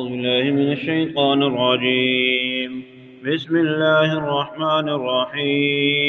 أعوذ بالله من الشيطان الرجيم. بسم الله الرحمن الرحيم.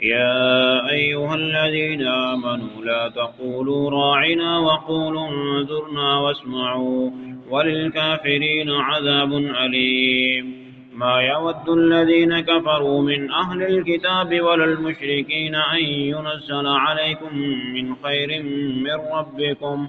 يا أيها الذين آمنوا لا تقولوا راعنا وقولوا انظرنا واسمعوا وللكافرين عذاب أليم. ما يود الذين كفروا من أهل الكتاب ولا المشركين أن ينزل عليكم من خير من ربكم